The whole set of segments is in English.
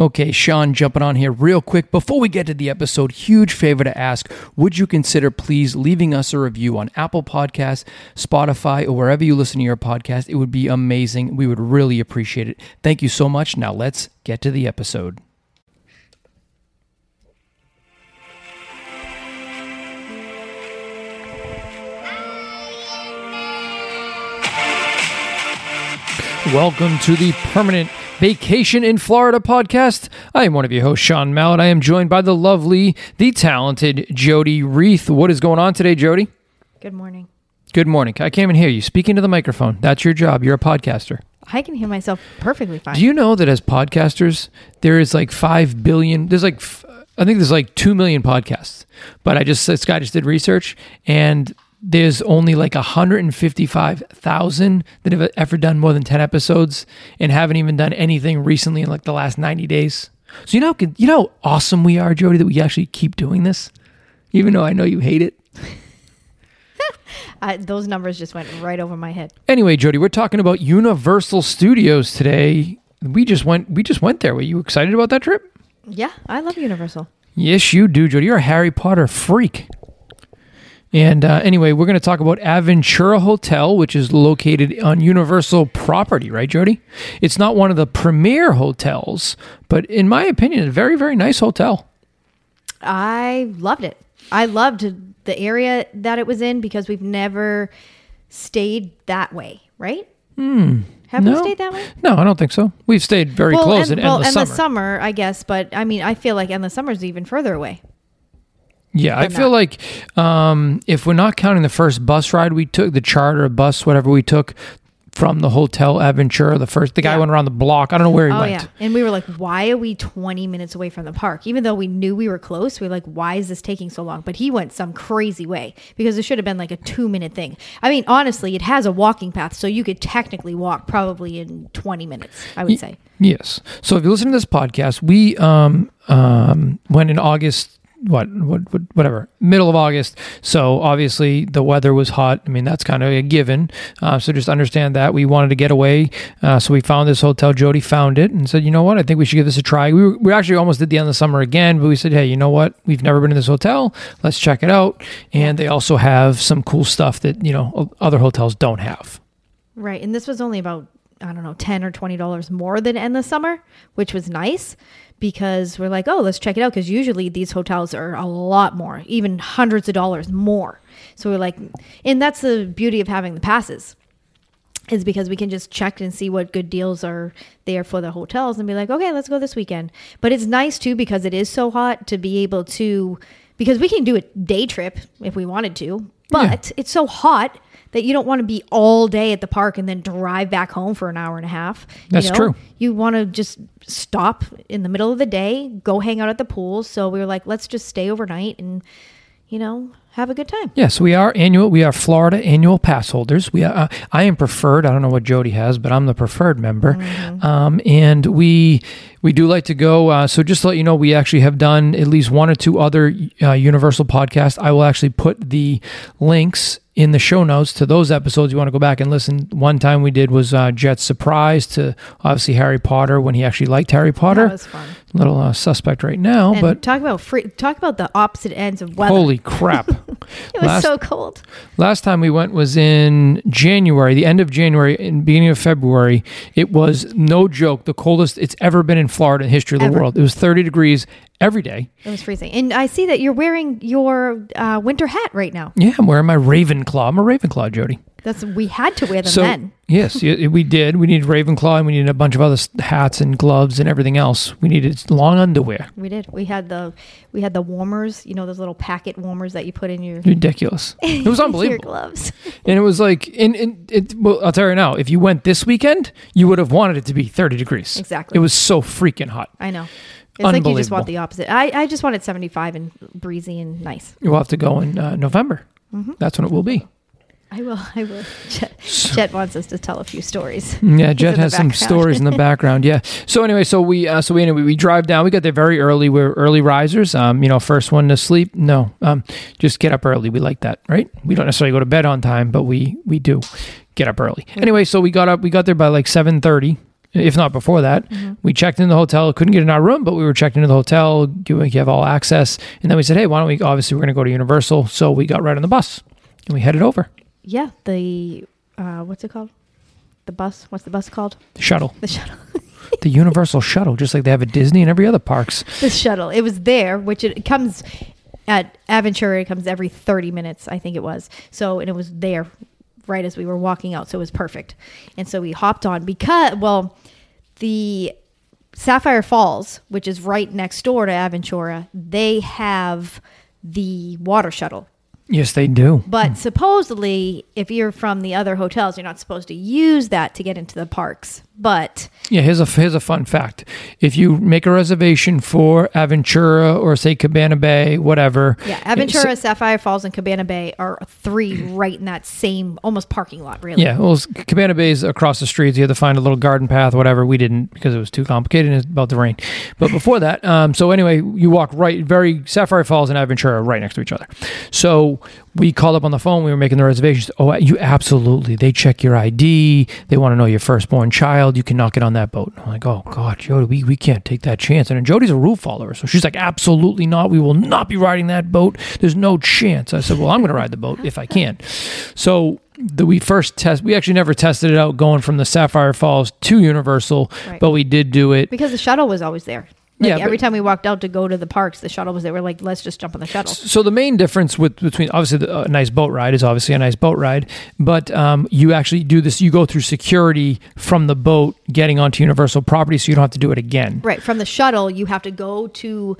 Okay, Sean, jumping on here real quick. Before we get to the episode, huge favor to ask would you consider please leaving us a review on Apple Podcasts, Spotify, or wherever you listen to your podcast? It would be amazing. We would really appreciate it. Thank you so much. Now let's get to the episode. Welcome to the permanent vacation in Florida podcast. I am one of your hosts, Sean Mallett. I am joined by the lovely, the talented Jody Reith. What is going on today, Jody? Good morning. Good morning. I can't even hear you. Speaking to the microphone. That's your job. You're a podcaster. I can hear myself perfectly fine. Do you know that as podcasters, there is like 5 billion, there's like, I think there's like 2 million podcasts. But I just, this guy just did research and there's only like 155,000 that have ever done more than 10 episodes and haven't even done anything recently in like the last 90 days. So you know, you know how awesome we are, Jody, that we actually keep doing this, even though I know you hate it. Uh, those numbers just went right over my head. Anyway, Jody, we're talking about Universal Studios today. We just went, we just went there. Were you excited about that trip? Yeah, I love Universal. Yes, you do, Jody. You're a Harry Potter freak. And uh, anyway, we're going to talk about Aventura Hotel, which is located on Universal property, right, Jody? It's not one of the premier hotels, but in my opinion, a very, very nice hotel. I loved it. I loved the area that it was in because we've never stayed that way, right? Hmm. Have No. we stayed that way? No, I don't think so. We've stayed very close and, in well, endless endless summer. summer, I guess, but I mean, I feel like endless summer is even further away. Yeah, I feel like um, if we're not counting the first bus ride we took, the charter bus, whatever we took from the hotel Aventura, the first, the guy Yeah. went around the block. I don't know where he Oh went. yeah, and we were like, "Why are we 20 minutes away from the park?" Even though we knew we were close, we were like, "Why is this taking so long?" But he went some crazy way because it should have been like a two minute thing. I mean, honestly, it has a walking path, so you could technically walk probably in 20 minutes. I would say. Yes. So if you listen to this podcast, we um um went in August. What, what, what, whatever, middle of August. So obviously the weather was hot. I mean, that's kind of a given. Uh, so just understand that we wanted to get away. Uh, so we found this hotel. Jody found it and said, you know what? I think we should give this a try. We, were, we actually almost did the end of the summer again, but we said, hey, you know what? We've never been in this hotel. Let's check it out. And they also have some cool stuff that, you know, other hotels don't have. Right, and this was only about I don't know, 10 or 20 dollars more than endless summer, which was nice because we're like, "Oh, let's check it out" because usually these hotels are a lot more, even hundreds of dollars more. So we're like, and that's the beauty of having the passes. Is because we can just check and see what good deals are there for the hotels and be like, okay, let's go this weekend. But it's nice too because it is so hot to be able to, because we can do a day trip if we wanted to, but it's so hot that you don't want to be all day at the park and then drive back home for an hour and a half. you That's know? true. You want to just stop in the middle of the day, go hang out at the pool. So we were like, let's just stay overnight and, you know, have a good time. Yes, we are annual. We are Florida annual pass holders. We are, uh, I am preferred. I don't know what Jody has, but I'm the preferred member. Mm-hmm. Um, and we we do like to go. Uh, so just to let you know, we actually have done at least one or two other uh, Universal podcasts. I will actually put the links in the show notes to those episodes. You want to go back and listen. One time we did was uh, Jet's surprise to obviously Harry Potter when he actually liked Harry Potter. That was fun. Little uh, suspect right now, And but talk about free, talk about the opposite ends of weather. holy crap. it was last- so cold. Last time we went was in January, the end of January, and beginning of February. It was no joke, the coldest it's ever been in Florida in history of the world. It was 30 degrees every day. It was freezing. And I see that you're wearing your uh, winter hat right now. Yeah, I'm wearing my Ravenclaw. I'm a Ravenclaw, Jody. That's we had to wear them So then. yes, we did. We needed Ravenclaw, and we needed a bunch of other hats and gloves and everything else. We needed long underwear. We did. We had the we had the warmers, you know, those little packet warmers that you put in your Ridiculous. It was your unbelievable. gloves. And it was like, and, and it, well, I'll tell you now, if you went this weekend, you would have wanted it to be 30 degrees. Exactly. It was so freaking hot. I know. It's like you just Unbelievable. want the opposite. I, I just wanted 75 and breezy and nice. You'll have to go in uh, November. Mm-hmm. That's when it will be. I will. I will. Jet, Jet wants us to tell a few stories. Yeah, Jet has some stories in the background. Yeah. So anyway, so we uh, so we anyway, we drive down. We got there very early. We're early risers. Um, you know, first one to sleep. No, um, just get up early. We like that, right? We don't necessarily go to bed on time, but we we do get up early. Anyway, so we got up. We got there by like seven thirty. if not before that. Mm-hmm. We checked in the hotel, couldn't get in our room, but we were checked into the hotel, give- we have all access. And then we said, hey, why don't we? Obviously, we're going to go to Universal. So we got right on the bus and we headed over. Yeah, the uh, what's it called? The bus. What's the bus called? The shuttle, The shuttle. the Universal shuttle, just like they have at Disney and every other parks. the shuttle. It was there, which it comes at Aventura. It comes every thirty minutes, I think it was. So, and it was there right as we were walking out, so it was perfect. And so we hopped on because, well, the Sapphire Falls, which is right next door to Aventura, they have the water shuttle. Yes, they do. But supposedly, if you're from the other hotels, you're not supposed to use that to get into the parks. But Yeah, here's a here's a fun fact. If you make a reservation for Aventura or say Cabana Bay, whatever. yeah, Aventura, Sapphire Falls, and Cabana Bay are three right in that same almost parking lot, really. Yeah, well, Cabana Bay is across the street. You had to find a little garden path, whatever. We didn't because it was too complicated and it's about to rain. But before that, um, so anyway, you walk right, very Sapphire Falls and Aventura right next to each other. So we called up on the phone. We were making the reservations. Oh, you absolutely. They check your ID. They want to know your firstborn child. You cannot get on that boat. I'm like, oh God, Jody, we, we can't take that chance. And Jody's a rule follower, so she's like, absolutely not. We will not be riding that boat. There's no chance. I said, well, I'm going to ride the boat if I can. So the we first test we actually never tested it out going from the sapphire falls to universal Right. but we did do it Because the shuttle was always there. Like Yeah, every time we walked out to go to the parks, the shuttle was there. We're like, let's just jump on the shuttle. so the main difference with between obviously the, a nice boat ride is obviously a nice boat ride but um, you actually do this you go through security from the boat getting onto universal property so you don't have to do it again Right. From the shuttle, you have to go to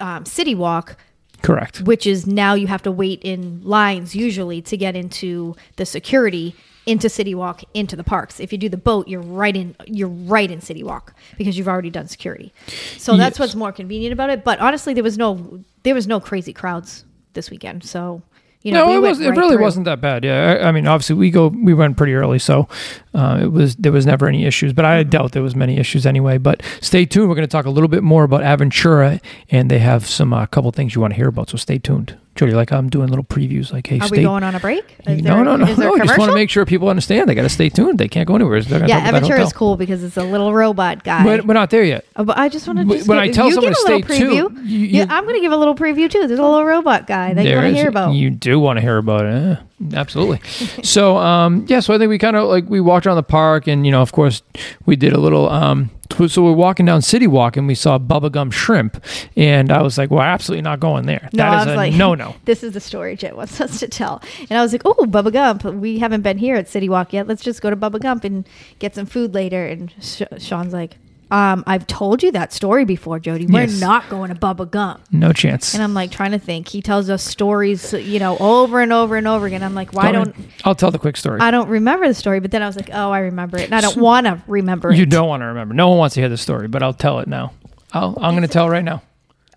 um, City Walk, correct which is now you have to wait in lines usually to get into the security into City Walk into the parks. If you do the boat, you're right in you're right in City Walk because you've already done security. So that's what's more convenient about it. But honestly, there was no there was no crazy crowds this weekend. So you know, no, we it was. It really through. wasn't that bad. Yeah, I, I mean, obviously we go. We went pretty early, so uh, it was. There was never any issues. But I Mm-hmm. doubt there was many issues anyway. But stay tuned. We're going to talk a little bit more about Aventura, and they have some uh, couple things you want to hear about. So stay tuned, Jody. Like I'm doing little previews. Like, hey, Are stay. we going on a break? Is no, there- no, no, no. I just want to make sure people understand. They got to stay tuned. They can't go anywhere. Yeah, about is cool because it's a little robot guy. But we're not there yet. Oh, but I just want to When give, I tell you someone to stay preview. tuned, you- yeah, I'm going to give a little preview too. There's a little robot guy that you want to hear about. You do want to hear about it. eh? Absolutely. so, um, yeah, so I think we kind of like we walked around the park and, you know, of course, we did a little. Um, so we're walking down City Walk and we saw Bubba Gump Shrimp. And I was like, well, absolutely not going there. No, that is a like- no no. This is the story Jet wants us to tell. And I was like, oh, Bubba Gump. We haven't been here at City Walk yet. Let's just go to Bubba Gump and get some food later. And Sh- Sean's like, um, I've told you that story before, Jody. We're Yes. not going to Bubba Gump. No chance. And I'm like trying to think. He tells us stories, you know, over and over and over again. I'm like, why don't I'll tell the quick story. I don't remember the story? But then I was like, oh, I remember it, and I don't want to remember it. you don't want to remember. No one wants to hear the story, but I'll tell it now. I'll, I'm going to tell right now.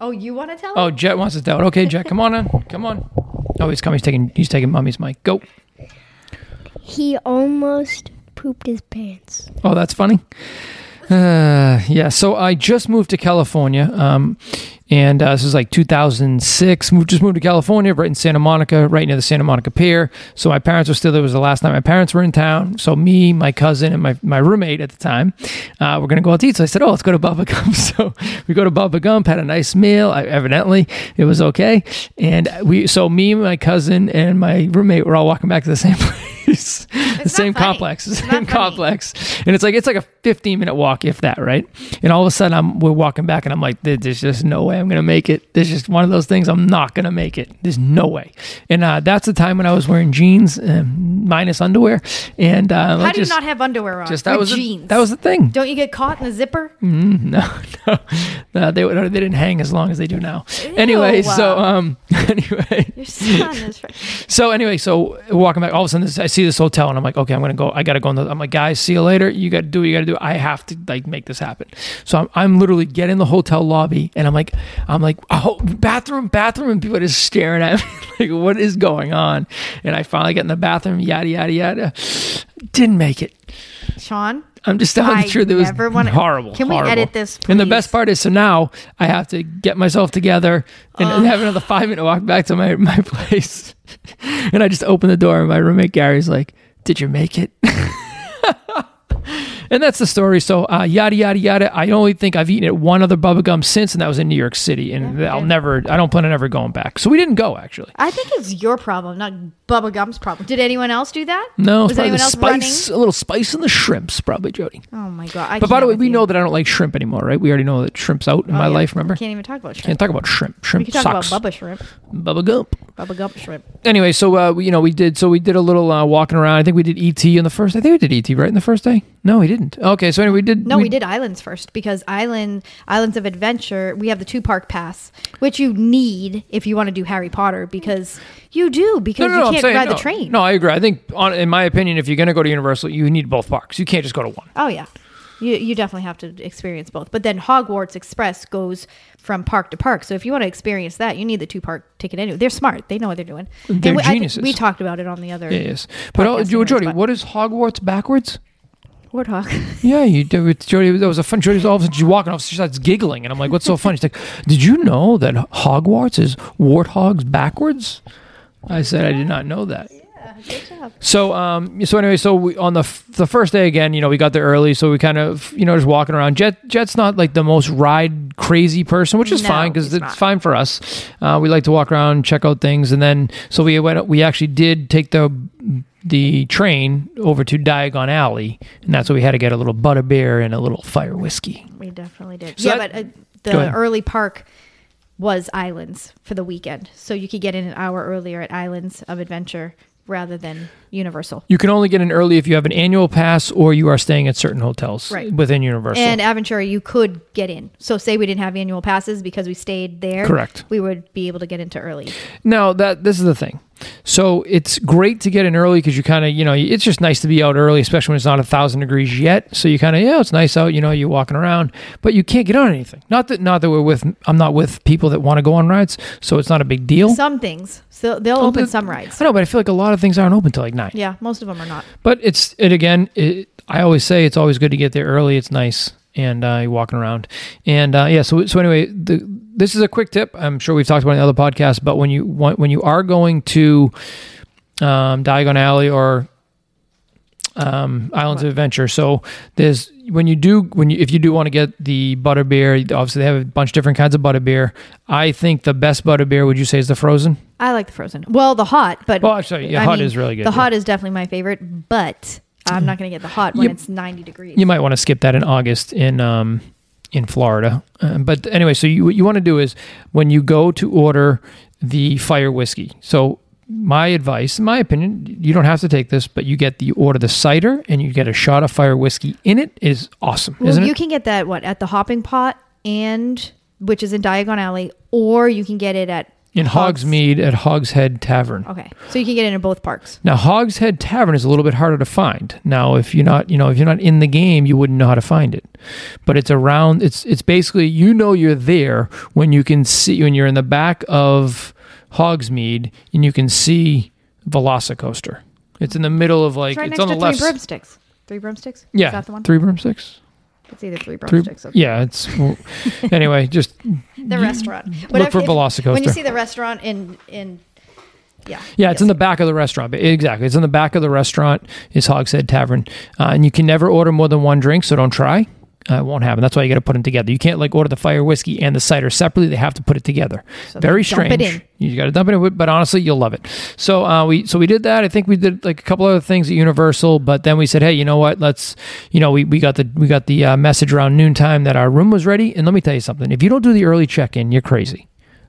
Oh, you want to tell? Oh, it? Jet wants to tell it. Okay, Jet, come on in. Come on. Oh, he's coming. He's taking. He's taking mommy's mic. Go. He almost pooped his pants. Oh, that's funny. Uh, yeah. So I just moved to California, um, and uh, this is like 2006. Moved, just moved to California, right in Santa Monica, right near the Santa Monica Pier. So my parents were still there. It was the last time my parents were in town. So me, my cousin, and my, my roommate at the time, uh, we're gonna go out to eat. So I said, "Oh, let's go to Bubba Gump." So we go to Bubba Gump, had a nice meal. I, evidently, it was okay. And we, so me, my cousin, and my roommate were all walking back to the same place, the same funny. complex, the It's same complex. And it's like it's like a 15 minute walk, if that, right? And all of a sudden, I'm we're walking back, and I'm like, "There's just no way I'm gonna make it." There's just one of those things. I'm not gonna make it. There's no way. And uh, that's the time when I was wearing jeans minus underwear, and uh, How like do you not have underwear on? just that Or was jeans. that was the thing. Don't you get caught in the zipper? No, no, no they would- they didn't hang as long as they do now. Anyway, so um, anyway, Your son is. Right. So anyway, so walking back, all of a sudden this, I see this hotel, and I'm like, okay, I'm gonna go. I gotta go. In the, I'm like, guys, see you later. You got to do what you got to do. I have to like make this happen. So I'm, I'm literally get in the hotel lobby, and I'm like, I'm like, oh, bathroom, bathroom, and people are just staring at me like, what is going on? And I finally get in the bathroom, yada yada yada. Didn't make it. Sean, I'm just telling I the truth. It was wanna- horrible. Can we horrible. edit this, And the best part is, so now I have to get myself together and, and have another five minute walk back to my, my place. and I just open the door, and my roommate Gary's like, "Did you make it?" And that's the story. So uh, yada yada yada. I only think I've eaten at one other Bubba Gump since, and that was in New York City. And Yeah, I'll yeah. never. I don't plan on ever going back. So we didn't go actually. I think it's your problem, not Bubba Gump's problem. Did anyone else do that? No, was anyone else spice, a little spice in the shrimps, probably Jody. Oh my god! I But by the way, we you. know that I don't like shrimp anymore, right? We already know that shrimp's out in Oh, my yeah. life. Remember? Can't even talk about shrimp. Can't talk about shrimp. Shrimp we can talk sucks. about Bubba shrimp, Bubba Gump. Bubba Gump shrimp. Anyway, so uh, we, you know, we did. So we did a little uh, walking around. I think we did ET in the first. I think we did ET right in the first day. No, we didn't. Okay, so anyway, we did. No, we, did islands first because island islands of adventure. We have the two park pass, which you need if you want to do Harry Potter because you do because No, no, you no, can't saying, ride the train. No, I agree. I think, on, in my opinion, if you're going to go to Universal, you need both parks. You can't just go to one. Oh yeah. You, you definitely have to experience both. But then Hogwarts Express goes from park to park. So if you want to experience that, you need the two park ticket anyway. They're smart. They know what they're doing. They're we, geniuses. we talked about it on the other Yeah, yes. But oh, podcast Jody, but- what is Hogwarts backwards? Warthog. Yeah, you did with Jody. That was a fun. Jody's all of a sudden she's walking off. She starts giggling, and I'm like, "What's so funny?" She's like, "Did you know that Hogwarts is warthogs backwards?" I said, "I did not know that." Good job. So, um, so anyway, so we, on the f- the first day again, you know, we got there early, so we kind of, you know, just walking around. Jet Jet's not like the most ride crazy person, which is No, fine because it's not. fine for us. Uh, we like to walk around, check out things, and then so we went. We actually did take the the train over to Diagon Alley, and that's where we had to get a little butterbeer and a little fire whiskey. We definitely did. So yeah, that- but uh, the early park was islands for the weekend. So you could get in an hour earlier at Islands of Adventure rather than Universal. You can only get in early if you have an annual pass or you are staying at certain hotels Right. within Universal. And Aventura, you could get in. So say we didn't have annual passes because we stayed there. Correct. We would be able to get into early. Now that this is the thing. So it's great to get in early because you kind of, you know, it's just nice to be out early, especially when it's not a thousand degrees yet. So you kind of, yeah, it's nice out. You know, you're walking around, but you can't get on anything. Not that, not that we're with. I'm not with people that want to go on rides, so it's not a big deal. Some things. So they'll open some rides. I know, but I feel like a lot of things aren't open till like nine. Yeah, most of them are not. But it's it again. It, I always say it's always good to get there early. It's nice, and uh, you're walking around, and uh, yeah. So so anyway, the, this is a quick tip. I'm sure we've talked about it in other podcasts, but when you want, when you are going to um, Diagon Alley or um, Islands of Adventure, so there's when you do when you if you do want to get the butter beer, obviously they have a bunch of different kinds of butter beer. I think the best butter beer would you say is the frozen? I like the frozen. Well, the hot, but Well, actually, yeah, I hot mean, is really good. The yeah. hot is definitely my favorite, but I'm not going to get the hot when You- it's 90 degrees. you might want to skip that in August in um, in Florida. Um, but anyway, so you, what you want to do is when you go to order the fire whiskey. So my advice, in my opinion, you don't have to take this, but you get the order the cider and you get a shot of fire whiskey in it. Is awesome, well, isn't you it? can get that what at the Hopping Pot and which is in Diagon Alley, or you can get it at In Hogs- Hogsmeade at Hogshead Tavern. Okay, so you can get it in both parks. Now Hogshead Tavern is a little bit harder to find. Now if you're not, you know, if you're not in the game, you wouldn't know how to find it. But it's around it's it's basically you know you're there when you can see when you're in the back of Hogsmeade and you can see Velocicoaster. It's in the middle of like It's right it's next on to the Three left. Broomsticks. Three Broomsticks. yeah, is that the one? three broomsticks. It's either Three Three, Broomsticks. or yeah, it's well, anyway. Just the restaurant. look for if- Velocicoaster. When you see the restaurant in in yeah Yeah, it's in the back of the restaurant. Exactly. It's in the back of the restaurant is Hogshead Tavern. Uh, and you can never order more than one drink, so don't try. Uh, it won't happen. That's why you got to put them together. You can't like order the fire whiskey and the cider separately. They have to put it together. So Very strange. You got to dump it in, but honestly, you'll love it. So uh, we so we did that. I think we did like a couple other things at Universal, but then we said, hey, you know what? Let's you know we, we got the we got the uh, message around noontime that our room was ready. And let me tell you something: if you don't do the early check in, you're crazy.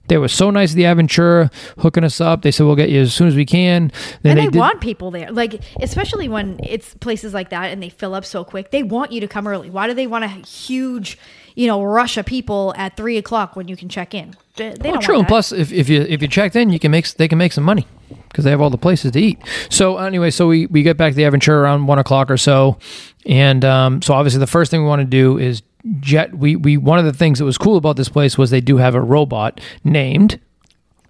They were so nice at the Aventura, hooking us up. They said we'll get you as soon as we can. Then and they, did, want people there like especially when it's places like that and they fill up so quick they want you to come early why do they want a huge you know rush of people at three o'clock when you can check in they, they Well, true. And plus, if, if you if you checked in, you can make they can make some money because they have all the places to eat. So anyway, so we we get back to the Aventura around one o'clock or so, and um, so obviously the first thing we want to do is jet. We we one of the things that was cool about this place was they do have a robot named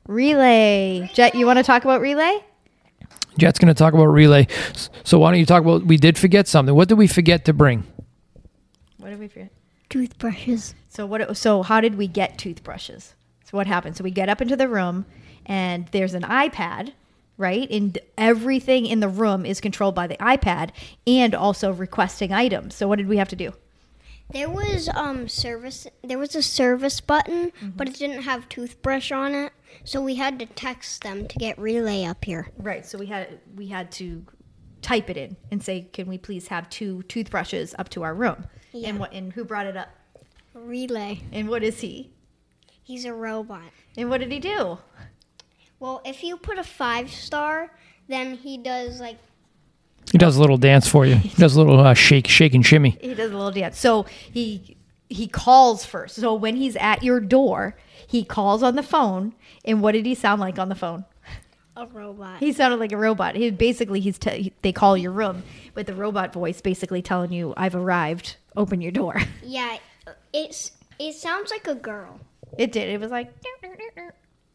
relay jet you want to talk about relay Jet's going to talk about relay. So why don't you talk about? We did forget something. What did we forget to bring? what did we forget Toothbrushes. so what so how did we get toothbrushes so what happened so we get up into the room and there's an ipad right? And everything in the room is controlled by the iPad and also requesting items. So what did we have to do? There was um service. There was a service button, Mm-hmm. but it didn't have toothbrush on it. So we had to text them to get relay up here. Right. So we had we had to type it in and say, "Can we please have two toothbrushes up to our room?" Yeah. And what and who brought it up? Relay. And what is he? He's a robot. And what did he do? Well, if you put a five star, then he does like He does a little dance for you. He does a little uh, shake, shake and shimmy. He does a little dance. So he he calls first. So when he's at your door, he calls on the phone. And what did he sound like on the phone? a robot. He sounded like a robot. He basically he's t- he- they call your room with the robot voice, basically telling you, "I've arrived. Open your door." Yeah, it's it sounds like a girl. It did. It was like,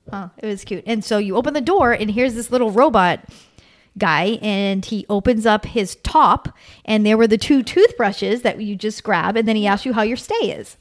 huh? It was cute. And so you open the door, and here's this little robot guy, and he opens up his top, and there were the two toothbrushes that you just grab, and then he asks you how your stay is.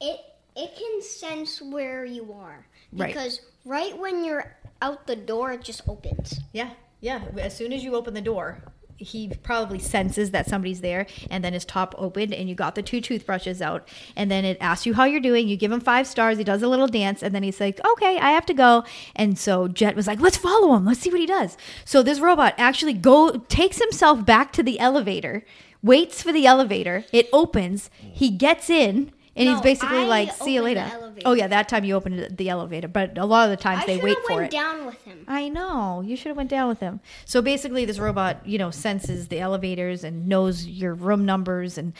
It it can sense where you are Right. because right when you're out the door, it just opens. Yeah, yeah. As soon as you open the door, he probably senses that somebody's there, and then his top opened, and you got the two toothbrushes out, and then it asks you how you're doing. You give him five stars. He does a little dance, and then he's like, "Okay, I have to go." And so Jet was like, "Let's follow him. Let's see what he does." So this robot actually go takes himself back to the elevator, waits for the elevator. It opens. He gets in. And he's basically I like, "See you later." Oh yeah, that time you opened the elevator, but a lot of the times I they wait for went it. down with him. I know. You should have went down with him. So basically this robot, you know, senses the elevators and knows your room numbers and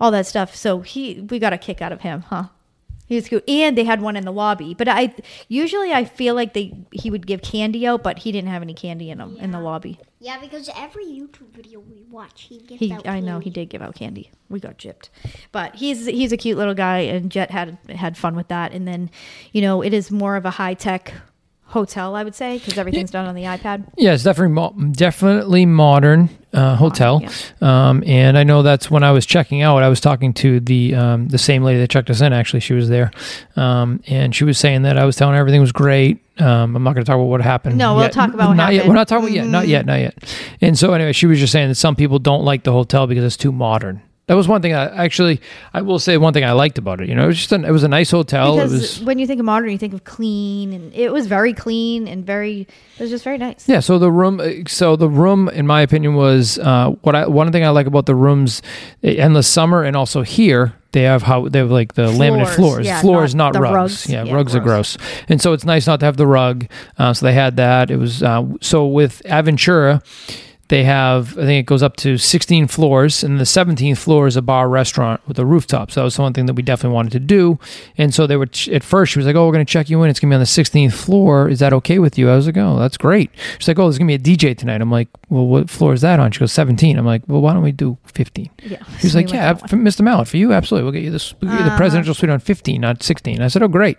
all that stuff. So he we got a kick out of him, huh? He cute. And they had one in the lobby. But I usually I feel like they he would give candy out, but he didn't have any candy in him in the lobby. Yeah, because every YouTube video we watch, he gives He out. Candy. I know he did give out candy. We got gypped. But he's he's a cute little guy and Jet had had fun with that. And then, you know, it is more of a high-tech hotel, I would say, because everything's done on the iPad. Yeah, it's definitely mo- definitely modern uh, hotel. Um, and I know that's when I was checking out. I was talking to the um, the same lady that checked us in. Actually, she was there, um, and she was saying that I was telling her everything was great. Um, I'm not going to talk about what happened. No, we'll yet. talk about what not yet. We're not talking about yet. Not yet. Not yet. And so anyway, she was just saying that some people don't like the hotel because it's too modern. That was one thing. I actually, I will say one thing I liked about it. You know, it was just an, it was a nice hotel. because it was when you think of modern, you think of clean, and it was very clean and very. It was just very nice. Yeah, so the room, so the room, in my opinion, was uh, what I one thing I like about the rooms in the summer and also here. They have how they have like the laminate Floors, floors, yeah, floors, not not, rugs. rugs. Yeah, Yeah, rugs are gross. gross, and so it's nice not to have the rug. Uh, so they had that. It was uh, so with Aventura. They have, I think it goes up to 16 floors, and the 17th floor is a bar restaurant with a rooftop. So that was the one thing that we definitely wanted to do. And so they were, ch- at first, she was like, Oh, we're going to check you in. It's going to be on the 16th floor. Is that okay with you? I was like, Oh, that's great. She's like, Oh, there's going to be a DJ tonight. I'm like, Well, what floor is that on? She goes, 17. I'm like, Well, why don't we do 15? Yeah. She was So like, "Yeah, for Mr. Mallet, for you, absolutely. We'll get you this. We'll get you the Uh-huh. presidential suite on 15, not 16." I said, "Oh, great."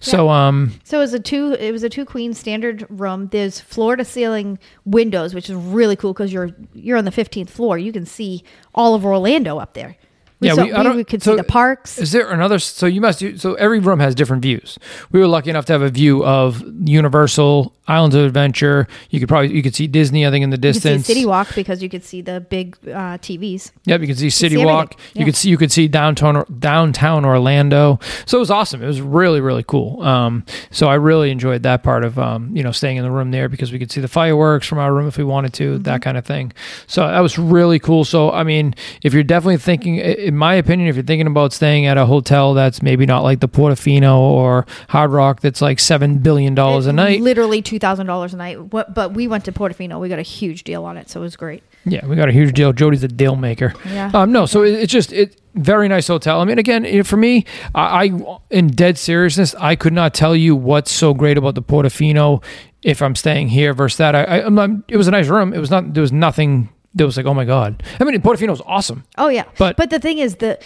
So, um, So it was a two. It was a two queen standard room. There's floor to ceiling windows, which is really cool because you're you're on the 15th floor. You can see all of Orlando up there. We Yeah, saw, we- we, we could so- see the parks. is there another? So you must. So every room has different views. We were lucky enough to have a view of Universal Islands of Adventure. You could probably you could see Disney. I think in the You could see distance. City Walk because you could see the big uh, TVs. Yep, you could see City see Walk. everything. You Yeah. could see you could see downtown downtown Orlando. So it was awesome. It was really really cool. Um, so I really enjoyed that part of um, you know staying in the room there because we could see the fireworks from our room if we wanted to, Mm-hmm. that kind of thing. So that was really cool. So I mean, if you're definitely thinking, in my opinion, if you're thinking about staying at a hotel that's maybe not like the Portofino or Hard Rock, that's like seven billion dollars a night. Literally two thousand dollars a night. What? But we went to Portofino. We got a huge deal on it, so it was great. Yeah, we got a huge deal. Jody's a deal maker. Yeah. Um, no, so it, it's just it very nice hotel. I mean, again, for me, I, I in dead seriousness, I could not tell you what's so great about the Portofino if I'm staying here versus that. I, I it was a nice room. It was not. There was nothing. That was like, oh my god. I mean, Portofino was awesome. Oh yeah, But- but the thing is that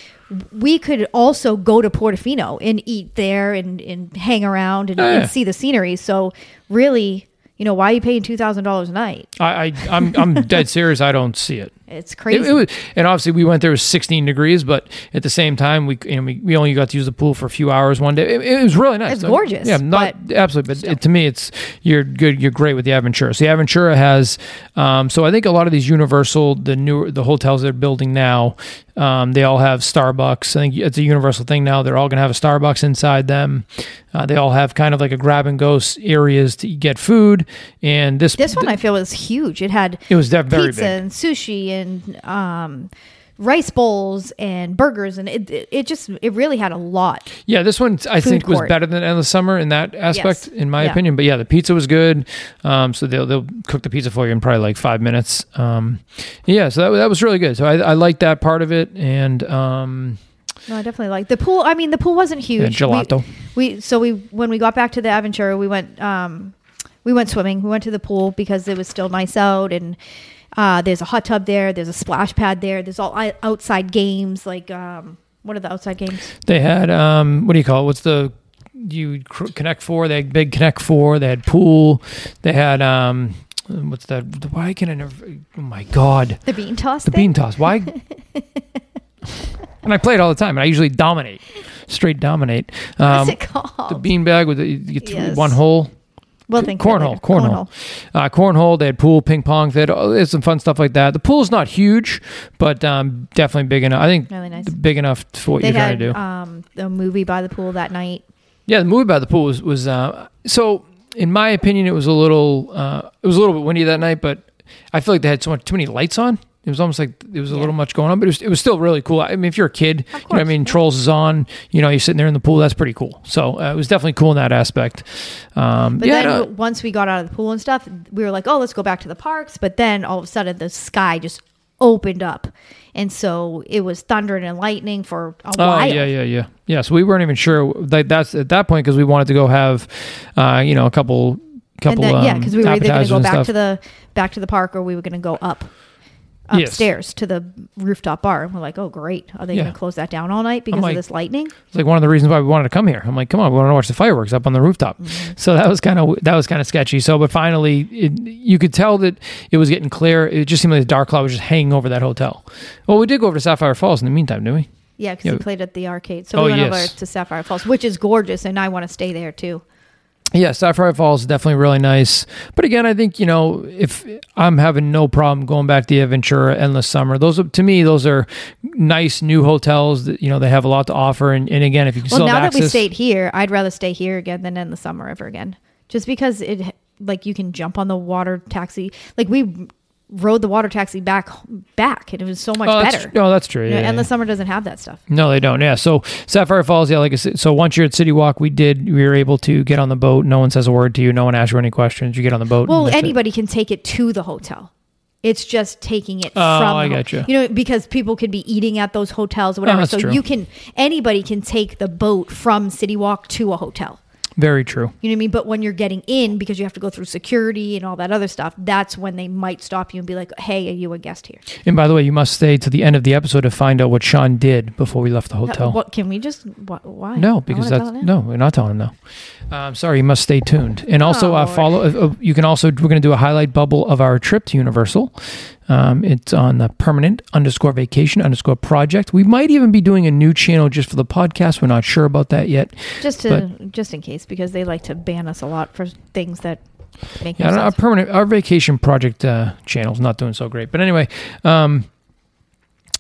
we could also go to Portofino and eat there and, and hang around and, yeah. and see the scenery. So really, you know, why are you paying two thousand dollars a night? I, I I'm I'm dead serious. I don't see it. It's crazy. it was, and obviously we went there it was 16 degrees, but at the same time we you know, we, we only got to use the pool for a few hours one day. It, it was really nice. It's gorgeous, Yeah, not absolutely, but it, to me it's you're good. You're great with the Aventura. So the Aventura has. Um, so I think a lot of these Universal, the new the hotels they're building now, um, they all have Starbucks. I think it's a universal thing now. They're all going to have a Starbucks inside them. Uh, they all have kind of like a grab and go areas to get food. And this this one I feel was huge. It had it was def- very pizza big. and sushi and um, rice bowls and burgers, and it, it it just it really had a lot. Yeah, this one I think was better than Endless Summer in that aspect, Yes. in my Yeah. opinion. But yeah, the pizza was good. Um, so they'll they'll cook the pizza for you in probably like five minutes. Um, yeah, so that, that was really good. So I, I like that part of it, and um, No, I definitely like the pool. I mean, the pool wasn't yeah, huge. gelato. We, we so we when we got back to the Aventura, we went um, we went swimming. We went to the pool because it was still nice out, and uh, there's a hot tub there. There's a splash pad there. There's all outside games like um, what are the outside games? They had um, what do you call it? What's the you Connect Four? They had big Connect Four. They had pool. They had um, what's that? Why can I never? Oh my god, The bean toss. the thing? bean toss. Why? and I play it all the time, and I usually dominate, straight dominate. Um, is it called? the beanbag with the, you get Yes. one hole. Well, of it cornhole, cornhole. Uh, cornhole. They had pool, ping pong. They had, oh, there's some fun stuff like that. The pool's not huge, but um, definitely big enough. I think Really nice. big enough for what They you're trying to do. um, the movie by the pool that night. yeah, the movie by the pool was was uh, so. In my opinion, it was a little uh, it was a little bit windy that night, but I feel like they had so much too many lights on. It was almost like it was a Yeah. little much going on, but it was, it was still really cool. I mean, if you're a kid, you know what I mean. Trolls is on, you know, you're sitting there in the pool, that's pretty cool. So uh, it was definitely cool in that aspect. Um, But yeah, then w- once we got out of the pool and stuff, we were like, oh, let's go back to the parks. But then all of a sudden, the sky just opened up. And so it was thundering and lightning for a Oh while. yeah, yeah, yeah, yeah. So we weren't even sure that that's at that point because we wanted to go have, uh, you know, a couple, couple. then, yeah, um, because we were either going to go back stuff. to the back to the park or we were going to go up Yes. upstairs to the rooftop bar. And we're like, oh, great. Are they Yeah. going to close that down all night because like- of this lightning? It's like one of the reasons why we wanted to come here. I'm like, come on, we want to watch the fireworks up on the rooftop. Mm-hmm. So that was kind of that was kind of sketchy. So, but finally, it, you could tell that it was getting clear. It just seemed like the dark cloud was just hanging over that hotel. Well, we did go over to Sapphire Falls in the meantime, didn't we? Yeah, because Yeah. we played at the arcade. So Oh, we went yes. over to Sapphire Falls, which is gorgeous. And I want to stay there too. Yeah, Sapphire Falls is definitely really nice. But again, I think you know if I'm having no problem going back to the Aventura Endless Summer. Those are, to me, those are nice new hotels that you know they have a lot to offer. And, and again, if you can Well, now that we access, stayed here, I'd rather stay here again than in the summer ever again. Just because it, like, you can jump on the water taxi. Like, we rode the water taxi back, back, and it was so much oh, better. no, oh, that's true. You know, yeah, yeah. Endless Summer doesn't have that stuff. No, they don't. Yeah. So Sapphire Falls, yeah, like I said, so once you're at City Walk, we did, we were able to get on the boat. No one says a word to you. No one asks you any questions. You get on the boat. Well, that's it. anybody can take it to the hotel. It's just taking it Oh, from. I ho- gotcha. You know, because people could be eating at those hotels, or whatever. Oh, that's so true. you can anybody can take the boat from City Walk to a hotel. Very true. You know what I mean? But when you're getting in, because you have to go through security and all that other stuff, that's when they might stop you and be like, "Hey, are you a guest here?" And by the way, you must stay to the end of the episode to find out what Sean did before we left the hotel. What can we just? Why? No, because that's now. no, we're not telling him no. Um, sorry, you must stay tuned. And also Oh, uh, follow. Uh, uh, you can also we're going to do a highlight bubble of our trip to Universal. Um, it's on the permanent underscore vacation underscore project. We might even be doing a new channel just for the podcast. We're not sure about that yet. just to just in case because they like to ban us a lot for things that make Yeah, no our permanent our vacation project uh, is not doing so great. But anyway, um,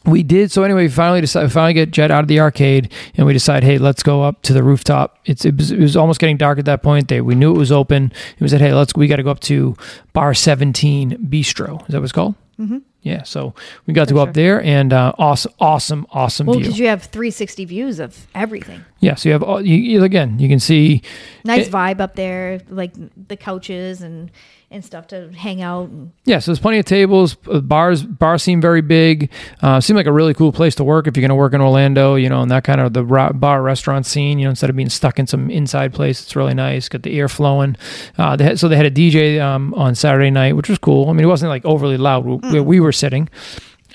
we did so anyway. We finally decided finally get Jet out of the arcade, and we decide, hey, let's go up to the rooftop. It's it was, it was almost getting dark at that point. They we knew it was open. And we said, hey, let's we got to go up to Bar Seventeen Bistro. Is that what it's called? Hmm Yeah. So we got to go sure. up there, and uh, awesome, awesome, awesome Well, view. because you have 360 views of everything. yeah. So you have all, you, you again, you can see Nice It- vibe up there, like the couches and and stuff to hang out. And Yeah, so there's plenty of tables. Uh, Bars bars seem very big. Uh, seem like a really cool place to work if you're going to work in Orlando, you know, and that kind of the bar restaurant scene. You know, instead of being stuck in some inside place, it's really nice. Got the air flowing. Uh, they had, so they had a DJ um, on Saturday night, which was cool. I mean, it wasn't like overly loud where we were sitting.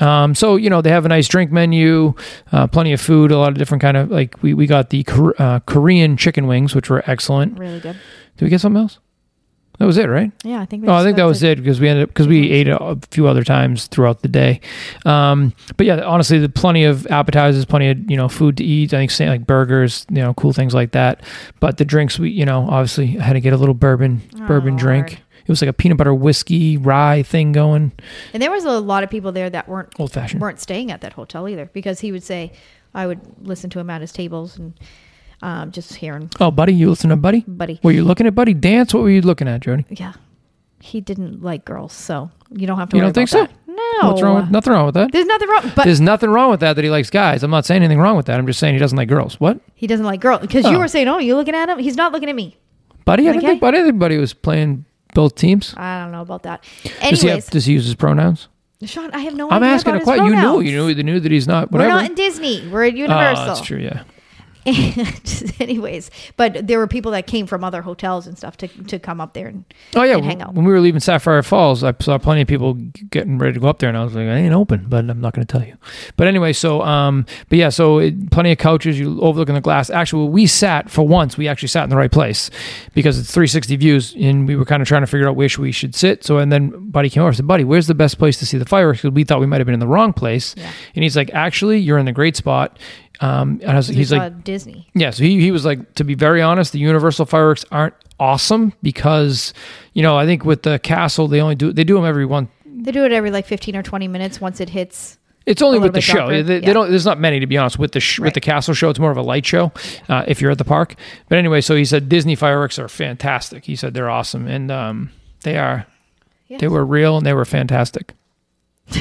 Um, so you know they have a nice drink menu, uh, plenty of food, a lot of different kind of like we, we got the uh, Korean chicken wings, which were excellent. really good. Did we get something else? That was it, right? Yeah, I think. We Oh, I think that was it because we ended up because we ate a, few other times throughout the day. Um, but yeah, honestly, the plenty of appetizers, plenty of you know food to eat. I think like burgers, you know, cool things like that. But the drinks, we you know, obviously I had to get a little bourbon bourbon Oh, drink. Lord. It was like a peanut butter whiskey rye thing going, And there was a lot of people there that weren't old fashioned. weren't staying at that hotel either because he would say, I would listen to him at his tables and um, just hearing, Oh, buddy, you listen to buddy. buddy. Were you looking at buddy dance? What were you looking at, Jody? Yeah, he didn't like girls, so you don't have to. You don't think so? that. No, What's wrong? With, nothing wrong with that. there's nothing wrong. But There's nothing wrong with that that he likes guys. I'm not saying anything wrong with that. I'm just saying he doesn't like girls. What? he doesn't like girls because Oh. you were saying, "Oh, you looking at him? He's not looking at me." Buddy, I didn't Okay. think buddy. I think buddy was playing both teams. I don't know about that. Does he, Anyways, have, does he use his pronouns? Sean, I have no I'm idea. asking a about his question. You knew, pronouns. you knew, you knew that he's not. We're Whatever. not in Disney. We're at Oh, Universal. that's true. Yeah. And anyways, but there were people that came from other hotels and stuff to, to come up there and Oh yeah. and hang out. When we were leaving Sapphire Falls, I saw plenty of people getting ready to go up there, and I was like, I ain't open, but I'm not going to tell you. But anyway, so um, but yeah, so it, plenty of couches. You overlooking the glass. Actually, we sat for once. We actually sat in the right place because it's 360 views, and we were kind of trying to figure out which we should sit. So and then Buddy came over and said, Buddy, where's the best place to see the fireworks? Because we thought we might have been in the wrong place. Yeah. And he's like, Actually, you're in the great spot. Um, and I was, he's like, Disney. Yeah, so he, he was like, to be very honest, the Universal fireworks aren't awesome because, you know, I think with the castle they only do they do them every one. They do it every like 15 or 20 minutes once it hits. It's only with the show. They, they don't. There's not many to be honest with the sh- with the castle show. It's more of a light show uh, if you're at the park. But anyway, so he said Disney fireworks are fantastic. He said they're awesome and um, they are. Yes. They were real and they were fantastic.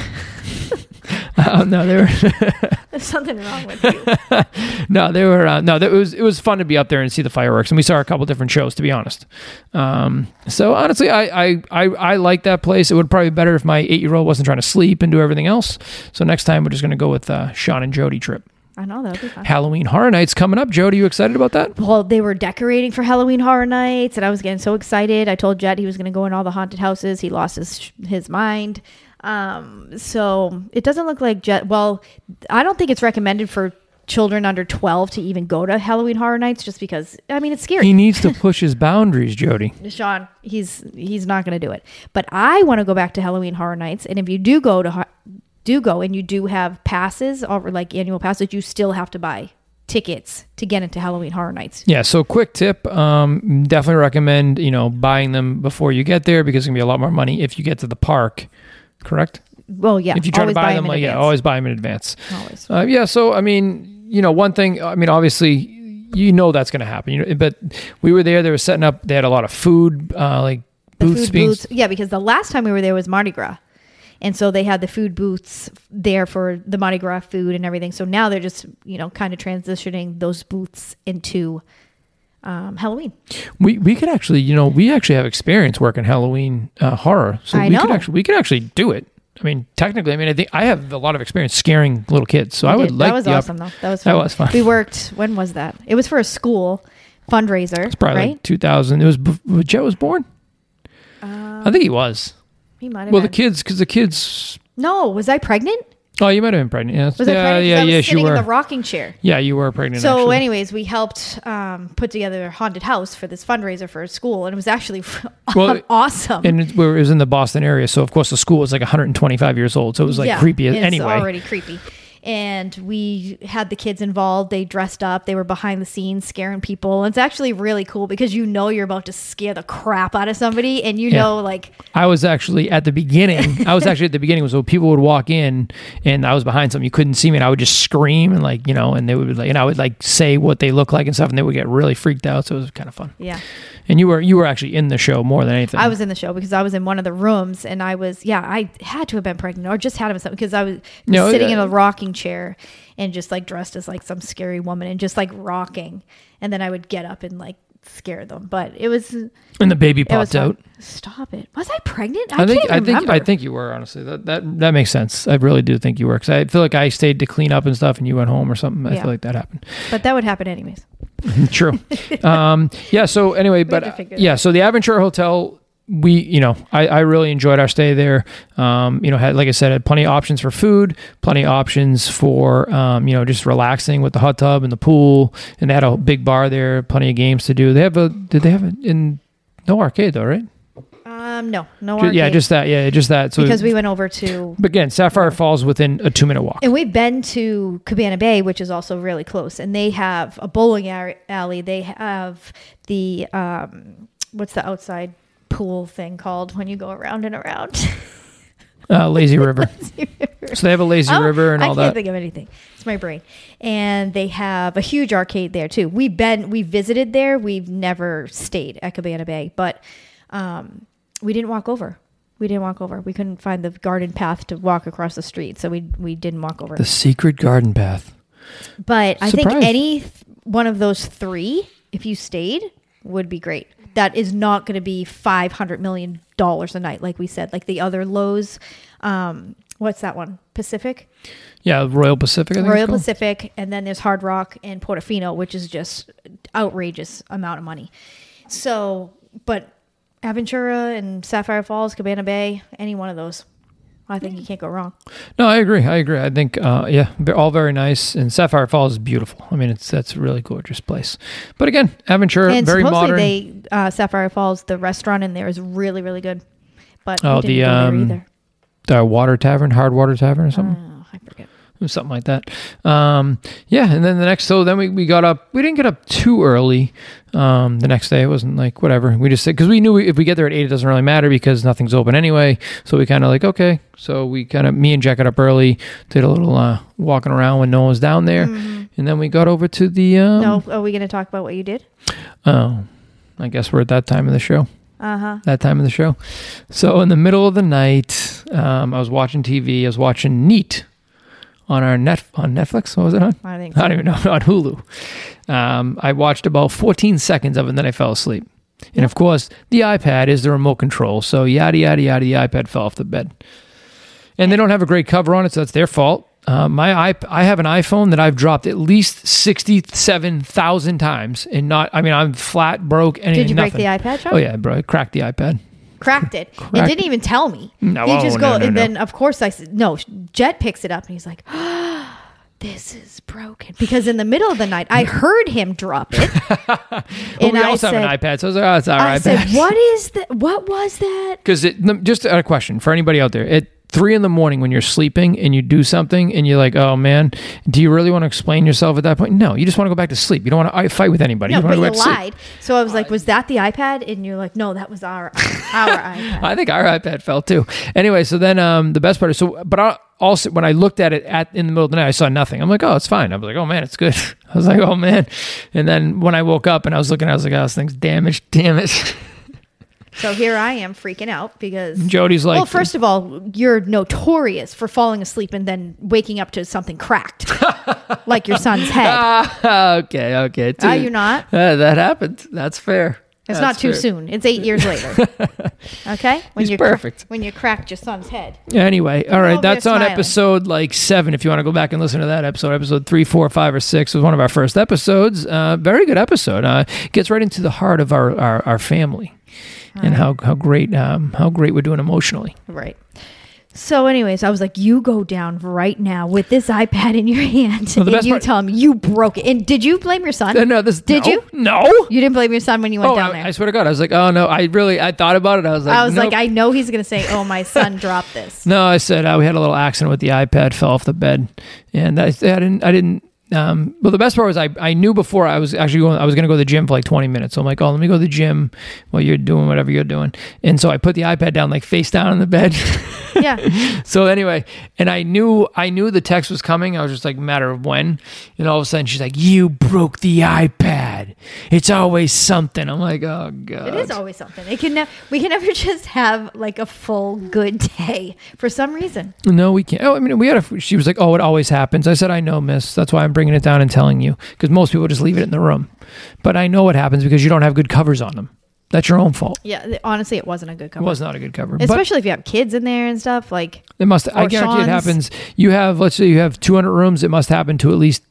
uh, no, they were. There's something wrong with you. no, they were uh, no. That was it was fun to be up there and see the fireworks, and we saw a couple different shows. To be honest, um, so honestly, I, I I I like that place. It would probably be better if my eight year old wasn't trying to sleep and do everything else. So next time we're just going to go with uh, Sean and Jody trip. I know that would be fun. Halloween Horror Nights coming up. Jody, you excited about that? Well, they were decorating for Halloween Horror Nights, and I was getting so excited. I told Jet he was going to go in all the haunted houses. He lost his his mind. Um, so it doesn't look like Jet. Well, I don't think it's recommended for children under 12 to even go to Halloween Horror Nights, just because I mean it's scary. He needs to push his boundaries, Jody. Sean, he's he's not going to do it. But I want to go back to Halloween Horror Nights, and if you do go to do go and you do have passes or like annual passes, you still have to buy tickets to get into Halloween Horror Nights. Yeah, so quick tip, um, definitely recommend, you know, buying them before you get there because it's going to be a lot more money if you get to the park, correct? Well, yeah. if you try to always buy, them, like, yeah, always buy them in advance. always. Uh, yeah, so I mean, you know, one thing. I mean, obviously, you know that's going to happen. You know, but we were there. They were setting up. They had a lot of food, uh, like booths food being. booths. Yeah, because the last time we were there was Mardi Gras. And so they had the food booths there for the Mardi Gras food and everything. So now they're just, you know, kind of transitioning those booths into um, Halloween. We we could actually, you know, we actually have experience working Halloween uh, horror, so I we could actually we could actually do it. I mean, technically, I mean, I think I have a lot of experience scaring little kids, so I would did. like that was awesome though. That was fun. That was fun. We worked. When was that? It was for a school fundraiser, It's probably right? like 2000. It was bef- Jet was born. Uh, I think he was. he might have. Well, the kids, because the kids. No, was I pregnant? Oh, you might have been pregnant. Yeah, Was I yeah, pregnant? yeah, I was yes, you were. in the rocking chair. yeah, you were pregnant. So, actually. anyways, we helped um, put together a haunted house for this fundraiser for a school, and it was actually Well, awesome. and it, it was in the Boston area, so of course the school was like 125 years old, so it was like Yeah, creepy it's anyway. already creepy. And we had the kids involved. They dressed up. They were behind the scenes scaring people. And It's actually really cool because you know you're about to scare the crap out of somebody, and you Yeah. know like I was actually at the beginning. I was actually at the beginning. So people would walk in, and I was behind something. You couldn't see me, and I would just scream and like you know, and they would like, and I would like say what they look like and stuff, and they would get really freaked out. So it was kind of fun. yeah. And you were you were actually in the show more than anything. I was in the show because I was in one of the rooms and I was, yeah, I had to have been pregnant or just had him something because I was No, sitting in uh, a rocking chair and just like dressed as like some scary woman and just like rocking. And then I would get up and like scare them. But it was, and the baby popped out. Stop it. Was I pregnant? I, I think can't I think remember. I think you were honestly. That that that makes sense. I really do think you were because I feel like I stayed to clean up and stuff, and you went home or something. I Yeah. feel like that happened. but that would happen anyways. True. um, yeah. So anyway, but uh, yeah. So the Aventura Hotel, we you know I, I really enjoyed our stay there. Um, you know, had like I said, had plenty of options for food, plenty of options for um, you know just relaxing with the hot tub and the pool, and they had a big bar there, plenty of games to do. They have a did they have it in no arcade though, right? Um, no, no Ju- arcade. yeah, just that. Yeah, just that. So because we went over to But again, Sapphire Falls within a two minute walk. And we've been to Cabana Bay, which is also really close, and they have a bowling alley. They have the um, what's the outside pool thing called when you go around and around? Uh, lazy River. So they have a lazy Oh, river and all that. I can't that. think of anything. It's my brain. And they have a huge arcade there too. We've been we visited there. We've never stayed at Cabana Bay, but um, we didn't walk over. We didn't walk over. We couldn't find the garden path to walk across the street, so we we didn't walk over. The secret garden path. But I think any th- one of those three, if you stayed, would be great. That is not going to be five hundred million dollars a night, like we said. Like the other lows, um, what's that one? Pacific, Yeah, Royal Pacific. I think Royal. Pacific, and then there's Hard Rock and Portofino, which is just outrageous amount of money. So, but Aventura and Sapphire Falls, Cabana Bay, any one of those, I think you can't go wrong. No, I agree. I agree. I think, uh, yeah, they're all very nice. And Sapphire Falls is beautiful. I mean, it's that's a really gorgeous place. But again, Aventura, and very supposedly modern. they uh, Sapphire Falls, the restaurant in there is really really good. But Oh, didn't the, go there um, either. the Water Tavern, Hard Water Tavern, or something. Oh, I forget. Something like that. Um, yeah, and then the next, so then we, we got up. We didn't get up too early. Um, the next day, it wasn't like whatever. We just said because we knew if we get there at eight, it doesn't really matter because nothing's open anyway. So we kind of like okay. So we kind of me and Jack got up early, did a little uh, walking around when no one was down there, and then we got over to the. Um, Mm-hmm. no, are we going to talk about what you did? Oh, I guess we're at that time of the show. Uh huh. That time of the show. So in the middle of the night, um, I was watching TV. I was watching Neat on our net on Netflix. What was it on? I think. I don't even know on Hulu. Um, I watched about 14 seconds of it, and then I fell asleep. And of course, the iPad is the remote control. So yada yada yada, the iPad fell off the bed, and they don't have a great cover on it, so that's their fault. Uh, my iP- I have an iPhone that I've dropped at least sixty-seven thousand times, and not. I mean, I'm flat broke. And Did you break the iPad? Oh yeah, bro, I cracked the iPad. Cracked it. Cracked- It didn't even tell me. No, he oh, just no, go no, and no. then of course I said no. Jet picks it up and he's like, "This is broken." Because in the middle of the night, I heard him drop it, Well, and we I also said, have an iPad, so I was like, oh, it's our "I iPad. said, what is that? What was that?" Because it just a question for anybody out there. At three in the morning when you're sleeping and you do something and you're like, oh man, do you really want to explain yourself at that point? No, you just want to go back to sleep. You don't want to fight with anybody. No, you but you to go back to sleep. lied. So I was like, "Was that the iPad?" And you're like, "No, that was our our iPad." I think our iPad fell too. Anyway, so then um, the best part is so, but I also when I looked at it at in the middle of the night, I saw nothing. I'm like, oh, it's fine. I was like, oh man, it's good. I was like, oh man. And then when I woke up and I was looking, I was like, oh, this thing's damaged. Damn it. So here I am freaking out because. Jody's like, well, first of all, you're notorious for falling asleep and then waking up to something cracked, like your son's head. ah, okay, okay. Are you not? Uh, that happened. That's fair. It's That's not too fair. soon. It's eight years later. Okay, when you cra- perfect. when you cracked your son's head. Anyway, all right, that's on episode like seven. If you want to go back and listen to that episode, episode three, four, five, or six was one of our first episodes. Uh, very good episode. Uh, gets right into the heart of our our, our family and how how great um, how great we're doing emotionally. Right. So, anyways, I was like, "You go down right now with this iPad in your hand, Well, and you part- tell him you broke it." And did you blame your son? Uh, no, this Did no, you? No. You didn't blame your son when you went Oh, down I, there. I swear to God, I was like, oh no, I really I thought about it. I was like, I was nope. like, I know he's gonna say, "Oh, my son dropped this." No, I said uh, we had a little accident with the iPad, fell off the bed, and I, I didn't. I didn't. Um, well, the best part was I, I knew before I was actually going. I was going to go to the gym for like twenty minutes. So I'm like, oh, let me go to the gym while you're doing whatever you're doing. And so I put the iPad down, like face down on the bed. Yeah, so anyway, and I knew I knew the text was coming. I was just like, matter of when. And all of a sudden, she's like, "You broke the iPad. It's always something." I'm like, oh god. it is always something. It can. Ne- we can never just have like a full good day for some reason. No, we can't. Oh, I mean, we had a. She was like, "Oh, it always happens." I said, "I know, Miss. That's why I'm bringing it down and telling you, because most people just leave it in the room. But I know what happens because you don't have good covers on them. That's your own fault. Yeah, honestly, it wasn't a good cover. It was not a good cover. Especially if you have kids in there and stuff. Like, it must. I guarantee it happens. You have, let's say, you have 200 rooms. It must happen to at least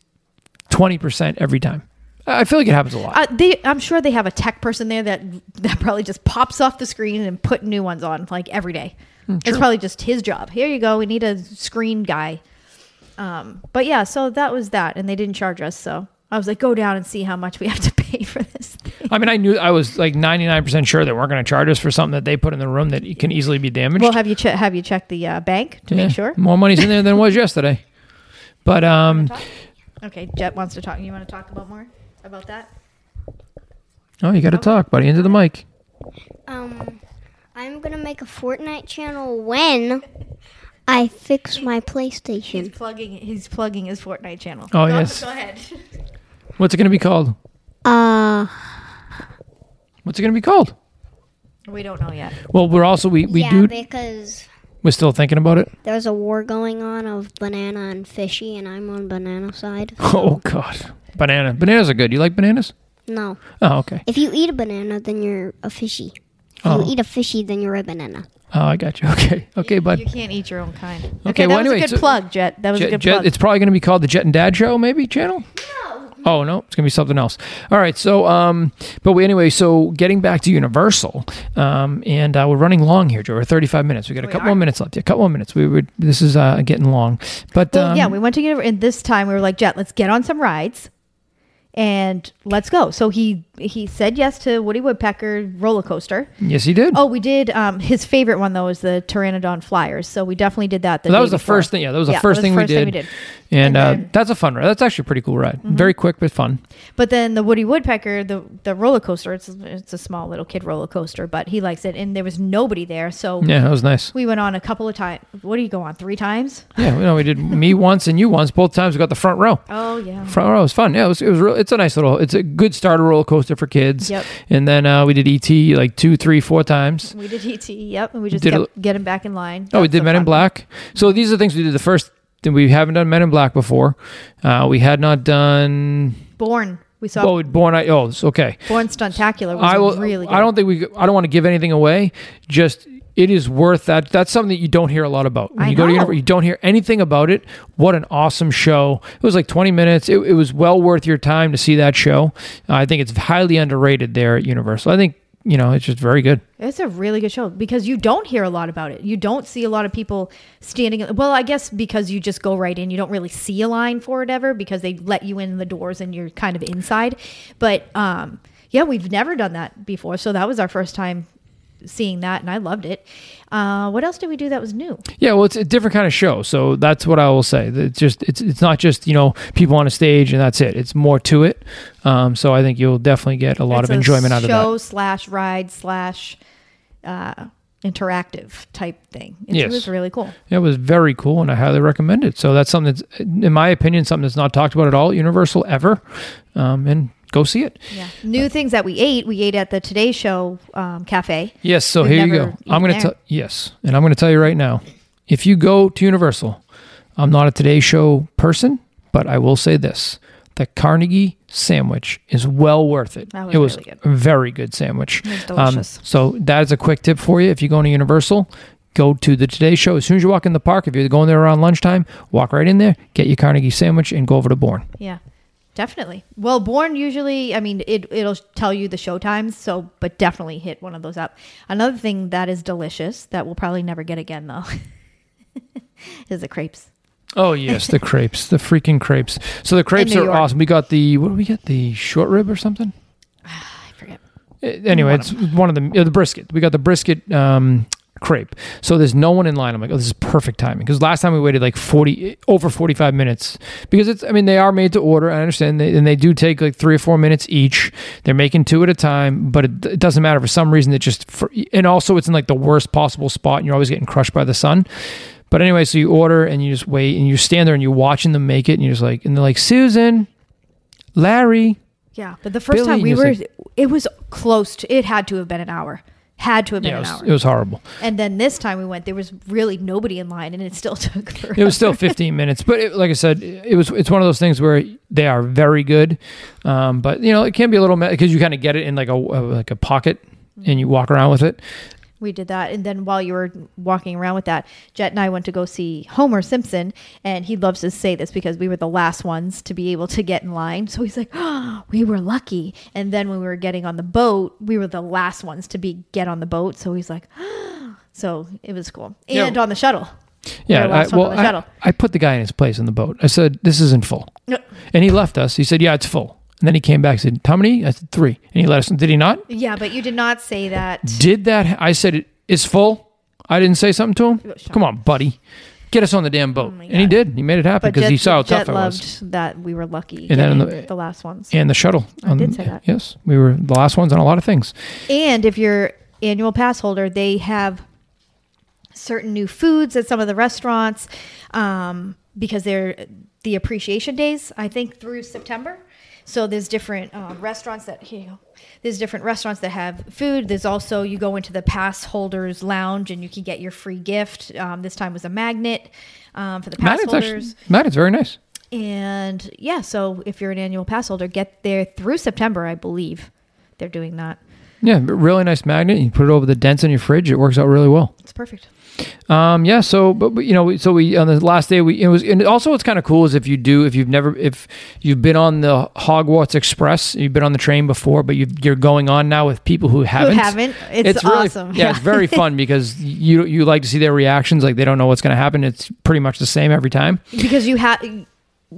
20 percent every time. I feel like it happens a lot. uh, they, I'm sure they have a tech person there that that probably just pops off the screen and put new ones on like every day. Hmm, It's probably just his job. Here you go. We need a screen guy. Um, but yeah, so that was that, and they didn't charge us. So I was like, go down and see how much we have to pay for this. Thing. I mean, I knew I was like 99% sure they weren't going to charge us for something that they put in the room that can easily be damaged. Well, have you che- have you checked the uh, bank to Yeah, make sure? More money's in there than was yesterday. But um Okay, Jet wants to talk. You want to talk about more about that? oh, you got to talk, buddy, into the mic. Um, I'm gonna make a Fortnite channel when I fix my He's PlayStation. plugging. He's plugging his Fortnite channel. Oh, Go- yes. Go ahead. What's it going to be called? Uh, What's it going to be called? we don't know yet. Well, we're also we we yeah, do because we're still thinking about it. there's a war going on of banana and fishy, and I'm on banana side. Oh god. Banana. Bananas are good. You like bananas? No, Oh, okay. if you eat a banana, then you're a fishy. If Oh. you eat a fishy, then you're a banana. Oh, I got you. Okay. Okay, bud. You can't eat your own kind. Okay, Okay, that well, was anyway, a good so- plug, Jet. That was a good Jet- plug. it's probably going to be called the Jet and Dad Show, maybe channel. No. Oh no, it's going to be something else. All right. So, um, but we, anyway, so getting back to Universal, um, and uh, we're running long here, Joe. We're 35 minutes. We got a We couple are. more minutes left. Yeah, a couple more minutes. We would. This is uh, getting long, but well, um, yeah, we went to get and this time we were like, Jet, let's get on some rides, and let's go. So he he said yes to Woody Woodpecker roller coaster. yes, he did. Oh, we did. Um, his favorite one though was the Pteranodon Flyers. So we definitely did that. That was the before. first thing. Yeah, that was the Yeah, first, that was thing, the we did. thing we did. And, And uh, then- Mm-hmm. that's a fun ride. That's actually a pretty cool ride. Very quick but fun. But then the Woody Woodpecker, the the roller coaster, it's it's a small little kid roller coaster, but he likes it, and there was nobody there, so Yeah, that was nice. we went on a couple of times. What do you go on? Three times? Yeah, you know, we did me once and you once. Both times we got the front row. Oh yeah. Front row was fun. Yeah, it was. It was. Real, it's a nice little. It's a good starter roller coaster for kids. Yep. And then uh, we did ET like two, three, four times. We did ET. Yep, and we just Did kept a- getting back in line. Oh, we did Men in. Black. So these are the things we did. The first we haven't done Men in Black before. Uh, we had not done. Bourne. We saw Oh, Bourne. I, oh, it's okay. Bourne Stuntacular was I will. really good. I don't think we. I don't want to give anything away. Just it is worth that. That's something that you don't hear a lot about. When I you go to know. Universal, you don't hear anything about it. What an awesome show! It was like 20 minutes. It, it was well worth your time to see that show. Uh, I think it's highly underrated there at Universal. I think you know it's just very good. It's a really good show because you don't hear a lot about it. You don't see a lot of people standing. Well, I guess because you just go right in, you don't really see a line for it ever because they let you in the doors and you're kind of inside. But um, yeah, we've never done that before, so that was our first time seeing that, and I loved it. Uh, what else did we do that was new? Yeah, well, it's a different kind of show, so that's what I will say. It's just it's it's not just you know people on a stage and that's it. It's more to it. Um, so I think you'll definitely get a lot It's of a enjoyment out of that. Show slash ride slash uh, interactive type thing. It Yes. was really cool. It was very cool, and I highly recommend it. So that's something that's, in my opinion, something that's not talked about at all at Universal ever. Um, and go see it. Yeah. New things that we ate. We ate at the Today Show um, cafe. Yes. So We've here you go. I'm going to tell yes, and I'm going to tell you right now. If you go to Universal, I'm not a Today Show person, but I will say this: the Carnegie sandwich is well worth it. That was it was really good. a very good sandwich. It was Um, so that is a quick tip for you. If you're going to Universal, go to the Today Show. As soon as you walk in the park, if you're going there around lunchtime, walk right in there, get your Carnegie sandwich, and go over to Bourne. Yeah. Definitely. Well, Bourne usually, I mean, it it'll tell you the show times. So, but definitely hit one of those up. Another thing that is delicious that we'll probably never get again though is the crepes. Oh yes, the crepes, the freaking crepes. So the crepes are York. awesome. We got the what do we get? The short rib or something? I forget. Uh, Anyway, One it's one of the uh, the brisket. We got the brisket um, crepe. So there's no one in line. I'm like, oh, this is perfect timing because last time we waited like 40 over 45 minutes because it's. I mean, they are made to order. I understand, they, and they do take like three or four minutes each. They're making two at a time, but it, it doesn't matter for some reason. It just for, and also it's in like the worst possible spot, and you're always getting crushed by the sun. But anyway, so you order and you just wait and you stand there and you're watching them make it and you're just like, and they're like, Susan, Larry, Yeah, but the first Billy time we were, like- it was close to. It had to have been an hour. Had to have been yeah, it an was, hour. it was horrible. and then this time we went, there was really nobody in line, and it still took. Forever. It was still 15 minutes, but it, like I said, it was. It's one of those things where they are very good, um, but you know it can be a little because you kind of get it in like a like a pocket and you walk around with it. We did that. And then while you were walking around with that, Jet and I went to go see Homer Simpson. And he loves to say this because we were the last ones to be able to get in line. So he's like, oh, we were lucky. And then when we were getting on the boat, we were the last ones to be get on the boat. So he's like, ah. so it was cool. Yeah. And on the shuttle. Yeah, I, well, I. I put the guy in his place in the boat. I said, "This isn't full," and he left us. He said, "Yeah, it's full." And then he came back and said, How many? I said, Three. And he let us Did he not? Yeah, but you did not say that. Did that? I said, it is full. I didn't say something to him. Come on, buddy. Get us on the damn boat. Oh and he did. He made it happen But because Jet, he saw how Jet tough I loved was. that we were lucky And then getting the- the, last ones. And the shuttle. I did say that. Yes. We were the last ones on a lot of things. And if you're annual pass holder, they have certain new foods at some of the restaurants um, because they're the appreciation days. I think through September. So there's different um, restaurants that here you. There's different restaurants that have food. There's also you go into the pass holders lounge and you can get your free gift. Um, this time was a magnet um, for the pass Magnet's holders. actually, Magnet's very nice. And yeah, so if you're an annual pass holder, get there through September, I believe. They're doing that. Yeah, really nice magnet. You put it over the dents in your fridge. It works out really well. It's perfect. Um, yeah. So, but, but, you know, so we on the last day we it was, and also what's kind of cool is if you do, if you've never, if you've been on the Hogwarts Express, you've been on the train before, but you you're going on now with people who haven't. Who haven't? It's, really, awesome. Yeah, it's very fun because you you like to see their reactions. Like they don't know what's going to happen. It's pretty much the same every time. because you have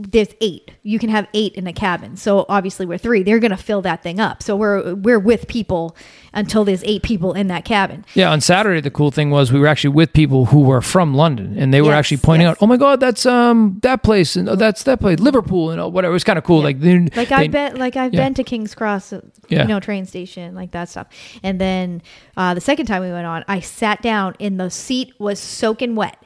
there's eight. You can have eight in a cabin. So obviously we're three. They're gonna fill that thing up. So we're we're with people until there's eight people in that cabin. Yeah, on Saturday the cool thing was we were actually with people who were from London, and they were Yes, actually pointing yes. out, "Oh my God, that's um that place, and oh, that's that place, Liverpool, and oh, whatever." It was kind of cool. Like, they, Like I've been like I've yeah. been to King's Cross, uh, Yeah. you know, train station, like that stuff. And then uh, the second time we went on, I sat down and the seat was soaking wet.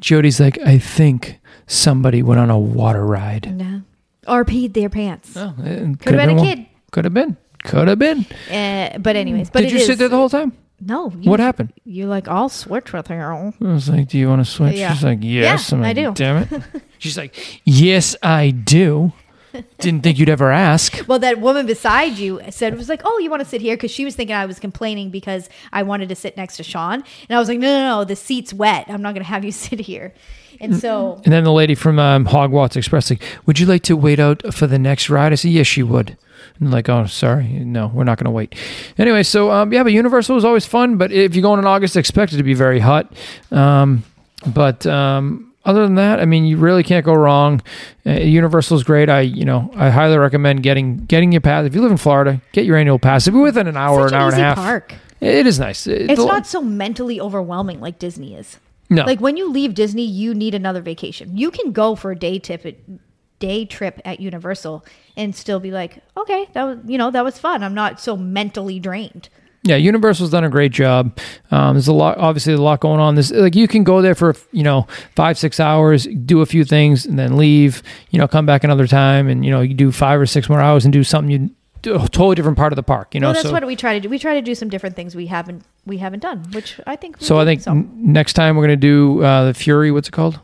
Jody's like, "I think somebody went on a water ride." No. Or peed their pants. Oh, Could have been a kid. Could have been. Could have been. Uh, but anyways, but Did it you is- sit there the whole time? No. You, What happened? You like I'll switch with her. I was like, "Do you want to switch?" Yeah. She's like, "Yes." Yeah, I'm I do. Damn it. She's like, "Yes, I do." Didn't think you'd ever ask. Well, that woman beside you said, was like, oh, you want to sit here? Because she was thinking I was complaining because I wanted to sit next to Sean. And I was like, no, no, no, the seat's wet. I'm not going to have you sit here. And so, And then the lady from um, Hogwarts Express, like, would you like to wait out for the next ride? I said, yes, she would. And like, oh, sorry, no, we're not going to wait. Anyway, so um, yeah, but Universal is always fun. But if you go in August, expect it to be very hot. Um, but um, other than that, I mean, you really can't go wrong. Uh, Universal is great. I, you know, I highly recommend getting getting your pass. If you live in Florida, get your annual pass. If you're within an hour, such an hour and a half, park. it is nice. It- It's the- not so mentally overwhelming like Disney is. No. Like when you leave Disney, you need another vacation. You can go for a day trip at, day trip at Universal and still be like, okay, that was you know that was fun. I'm not so mentally drained. Yeah, Universal's done a great job. Um, there's a lot, obviously, a lot going on. This like you can go there for you know five, six hours, do a few things, and then leave. You know, come back another time, and you know you do five or six more hours and do something you a totally different part of the park. You know, well, that's so what we try to do. We try to do some different things we haven't we haven't done, which I think. so I think n- next time we're gonna do uh, the Fury. What's it called?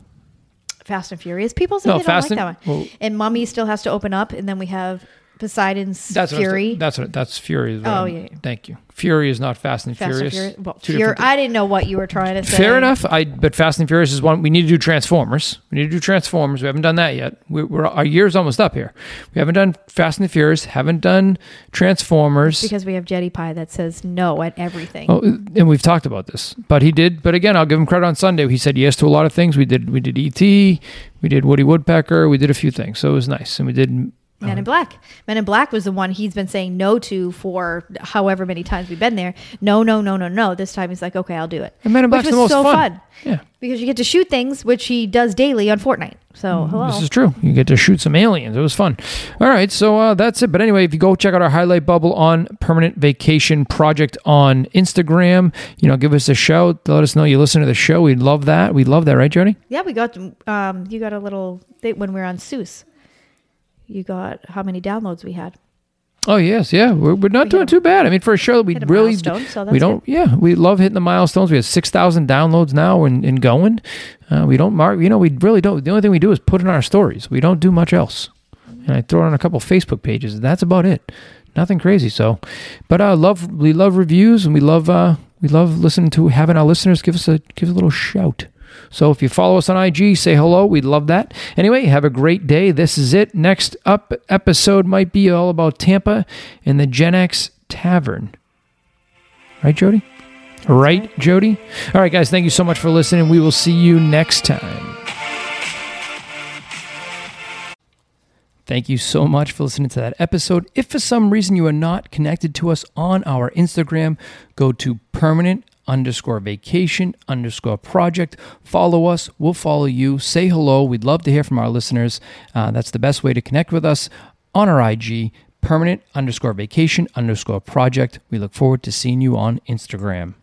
Fast and Furious. People say No, they Fast don't and- that one. well- and Mummy still has to open up, and then we have Poseidon's That's what I was- Fury. that's what. That's Fury. what Oh, yeah, yeah. Fury Fury is not Fast and Fast Furious. and Furious. Well, Two Fury. different I didn't know what you were trying to say. Fair enough. I but Fast and Furious is one we need to do Transformers. We need to do Transformers. We haven't done that yet. We, we're our year's almost up here. We haven't done Fast and the Furious. Haven't done Transformers. Because we have Jetty Pie that says no at everything. Oh, and we've talked about this, but he did. But again, I'll give him credit on Sunday. He said yes to a lot of things. We did. We did ET. We did Woody Woodpecker. We did a few things, so it was nice. And we did. Men in Black. Men in Black was the one he's been saying no to for however many times we've been there. No, no, no, no, no. This time he's like, okay, I'll do it. And Men in Which was the most so fun. fun. Yeah, Because you get to shoot things, which he does daily on Fortnite. So, hello. this is true. You get to shoot some aliens. It was fun. All right, so uh, that's it. But anyway, if you go check out our highlight bubble on Permanent Vacation Project on Instagram, you know, give us a shout. Let us know you listen to the show. We'd love that. We'd love that, right, Jody? Yeah, we got um you got a little thing when we were on Seuss. You got how many downloads we had. Oh yes, yeah, we're, we're not We doing a- too bad. I mean, for a show that we really so we don't. Yeah, we love hitting the milestones. We have six thousand downloads now and, and going. Uh, we don't mark. You know, we really don't. The only thing we do is put in our stories. We don't do much else. And I throw it on a couple Facebook pages. That's about it. Nothing crazy. So, but uh, love we love reviews and we love uh, we love listening to having our listeners give us a give us a little shout. So if you follow us on IG, say hello. We'd love that. Anyway, have a great day. This is it. Next up episode might be all about Tampa and the Gen X Tavern. Right, Jody? right, Jody? All right, guys, thank you so much for listening. We will see you next time. Thank you so much for listening to that episode. If for some reason you are not connected to us on our Instagram, go to permanent underscore vacation underscore project. Follow us. We'll follow you. Say hello. We'd love to hear from our listeners. Uh, that's the best way to connect with us on our IG, permanent underscore vacation underscore project. We look forward to seeing you on Instagram.